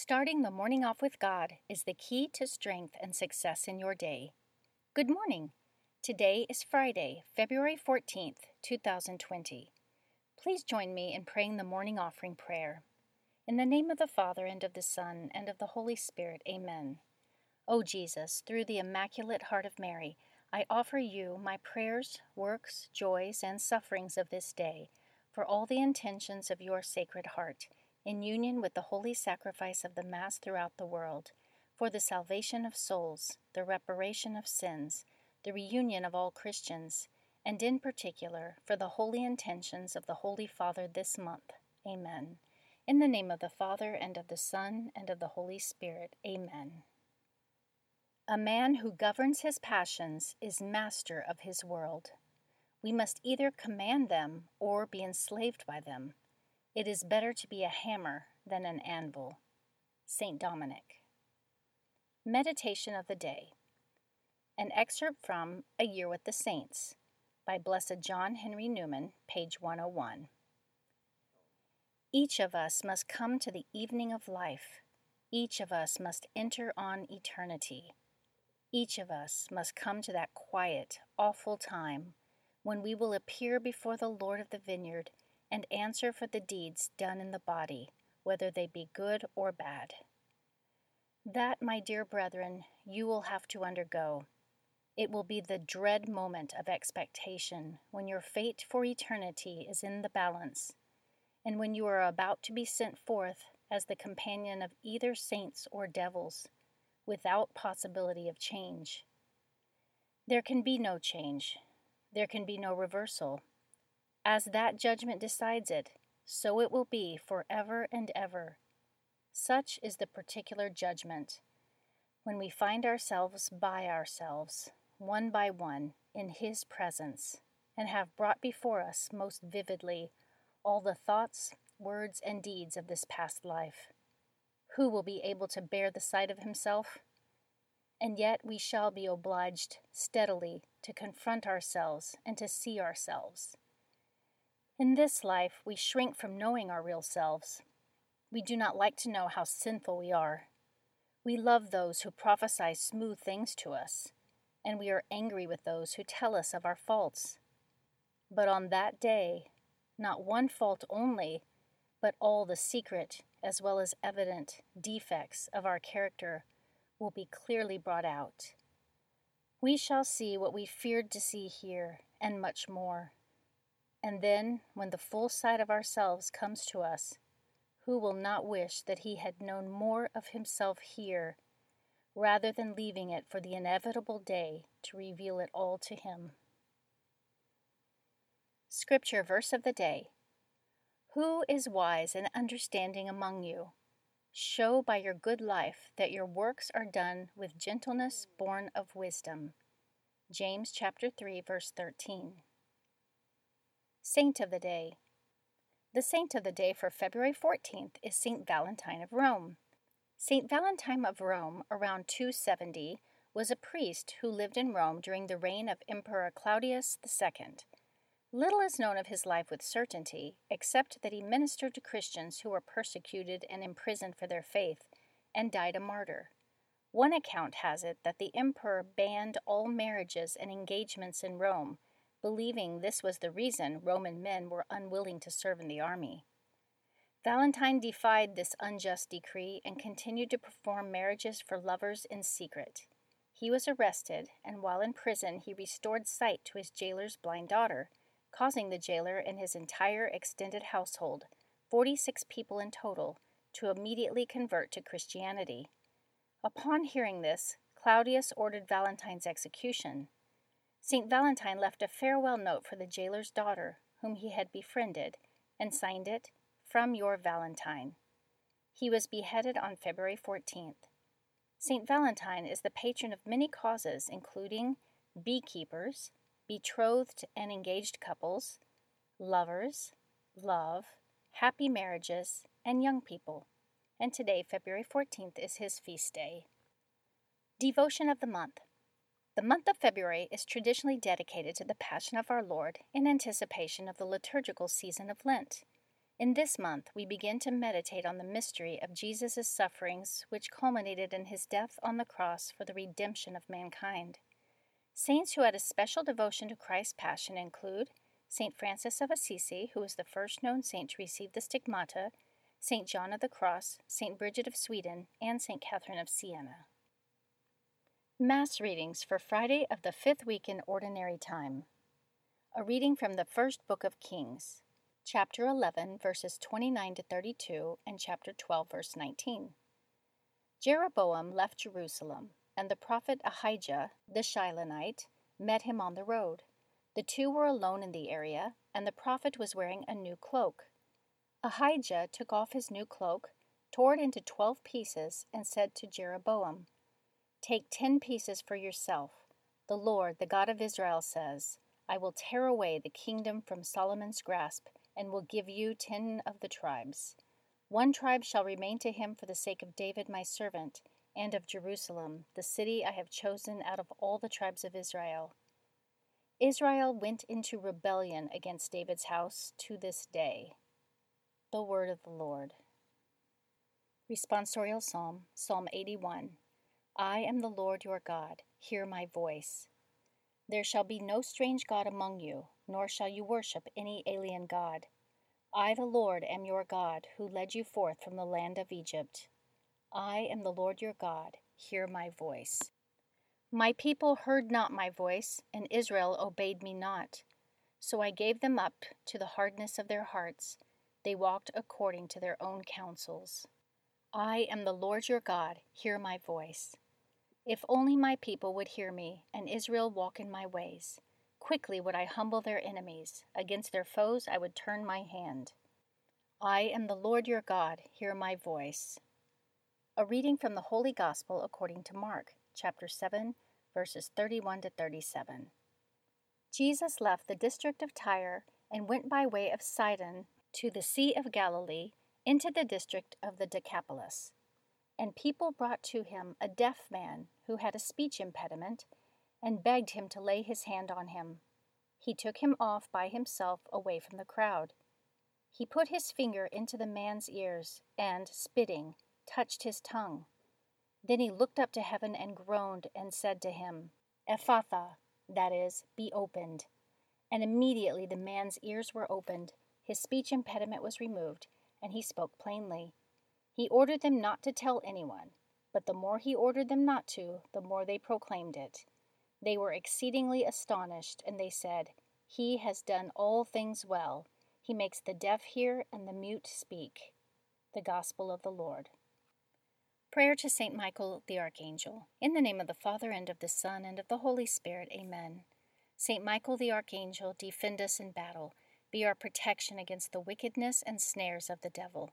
Starting the morning off with God is the key to strength and success in your day. Good morning. Today is Friday, February 14th, 2020. Please join me in praying the morning offering prayer. In the name of the Father, and of the Son, and of the Holy Spirit, amen. O Jesus, through the Immaculate Heart of Mary, I offer you my prayers, works, joys, and sufferings of this day, for all the intentions of your Sacred Heart in union with the holy sacrifice of the Mass throughout the world, for the salvation of souls, the reparation of sins, the reunion of all Christians, and in particular for the holy intentions of the Holy Father this month. Amen. In the name of the Father, and of the Son, and of the Holy Spirit. Amen. A man who governs his passions is master of his world. We must either command them or be enslaved by them. It is better to be a hammer than an anvil. St. Dominic. Meditation of the Day. An excerpt from A Year with the Saints by Blessed John Henry Newman, page 101. Each of us must come to the evening of life. Each of us must enter on eternity. Each of us must come to that quiet, awful time when we will appear before the Lord of the vineyard and answer for the deeds done in the body, whether they be good or bad. That, my dear brethren, you will have to undergo. It will be the dread moment of expectation when your fate for eternity is in the balance, and when you are about to be sent forth as the companion of either saints or devils, without possibility of change. There can be no change, there can be no reversal. As that judgment decides it, so it will be forever and ever. Such is the particular judgment. When we find ourselves by ourselves, one by one, in His presence, and have brought before us most vividly all the thoughts, words, and deeds of this past life, who will be able to bear the sight of Himself? And yet we shall be obliged steadily to confront ourselves and to see ourselves. In this life, we shrink from knowing our real selves. We do not like to know how sinful we are. We love those who prophesy smooth things to us, and we are angry with those who tell us of our faults. But on that day, not one fault only, but all the secret as well as evident defects of our character will be clearly brought out. We shall see what we feared to see here, and much more. And then, when the full sight of ourselves comes to us, who will not wish that he had known more of himself here, rather than leaving it for the inevitable day to reveal it all to him? Scripture verse of the day Who is wise and understanding among you? Show by your good life that your works are done with gentleness born of wisdom. James chapter 3 verse 13. Saint of the Day. The saint of the day for February 14th is Saint Valentine of Rome. Saint Valentine of Rome, around 270, was a priest who lived in Rome during the reign of Emperor Claudius II. Little is known of his life with certainty, except that he ministered to Christians who were persecuted and imprisoned for their faith, and died a martyr. One account has it that the emperor banned all marriages and engagements in Rome believing this was the reason Roman men were unwilling to serve in the army. Valentine defied this unjust decree and continued to perform marriages for lovers in secret. He was arrested, and while in prison, he restored sight to his jailer's blind daughter, causing the jailer and his entire extended household, 46 people in total, to immediately convert to Christianity. Upon hearing this, Claudius ordered Valentine's execution. St. Valentine left a farewell note for the jailer's daughter, whom he had befriended, and signed it, From your Valentine. He was beheaded on February 14th. St. Valentine is the patron of many causes, including beekeepers, betrothed and engaged couples, lovers, love, happy marriages, and young people. And today, February 14th, is his feast day. Devotion of the Month the month of February is traditionally dedicated to the Passion of our Lord in anticipation of the liturgical season of Lent. In this month, we begin to meditate on the mystery of Jesus' sufferings, which culminated in his death on the cross for the redemption of mankind. Saints who had a special devotion to Christ's passion include St. Francis of Assisi, who was the first known saint to receive the stigmata, St. John of the Cross, St. Bridget of Sweden, and St. Catherine of Siena. Mass readings for Friday of the fifth week in Ordinary Time. A reading from the first book of Kings chapter 11, verses 29 to 32, and chapter 12, verse 19. Jeroboam left Jerusalem, and the prophet Ahijah the Shilonite met him on the road. The two were alone in the area, and the prophet was wearing a new cloak. Ahijah took off his new cloak, tore it into twelve pieces, and said to Jeroboam, Take ten pieces for yourself. The Lord, the God of Israel, says, I will tear away the kingdom from Solomon's grasp and will give you ten of the tribes. One tribe shall remain to him for the sake of David my servant, and of Jerusalem, the city I have chosen out of all the tribes of Israel. Israel went into rebellion against David's house to this day. The word of the Lord. Responsorial Psalm, Psalm 81. I am the Lord your God, hear my voice. There shall be no strange God among you, nor shall you worship any alien God. I, the Lord, am your God, who led you forth from the land of Egypt. I am the Lord your God, hear my voice. My people heard not my voice, and Israel obeyed me not. So I gave them up to the hardness of their hearts. They walked according to their own counsels. I am the Lord your God, hear my voice. If only my people would hear me, and Israel walk in my ways. Quickly would I humble their enemies. Against their foes I would turn my hand. I am the Lord your God, hear my voice. A reading from the Holy Gospel according to Mark, chapter 7, verses 31 to 37. Jesus left the district of Tyre and went by way of Sidon to the Sea of Galilee into the district of the Decapolis. And people brought to him a deaf man who had a speech impediment, and begged him to lay his hand on him. He took him off by himself away from the crowd. He put his finger into the man's ears, and, spitting, touched his tongue. Then he looked up to heaven and groaned, and said to him, Ephphatha, that is, be opened. And immediately the man's ears were opened, his speech impediment was removed, and he spoke plainly. He ordered them not to tell anyone, but the more he ordered them not to, the more they proclaimed it. They were exceedingly astonished, and they said, He has done all things well. He makes the deaf hear and the mute speak. The Gospel of the Lord. Prayer to Saint Michael the Archangel. In the name of the Father, and of the Son, and of the Holy Spirit. Amen. Saint Michael the Archangel, defend us in battle. Be our protection against the wickedness and snares of the devil.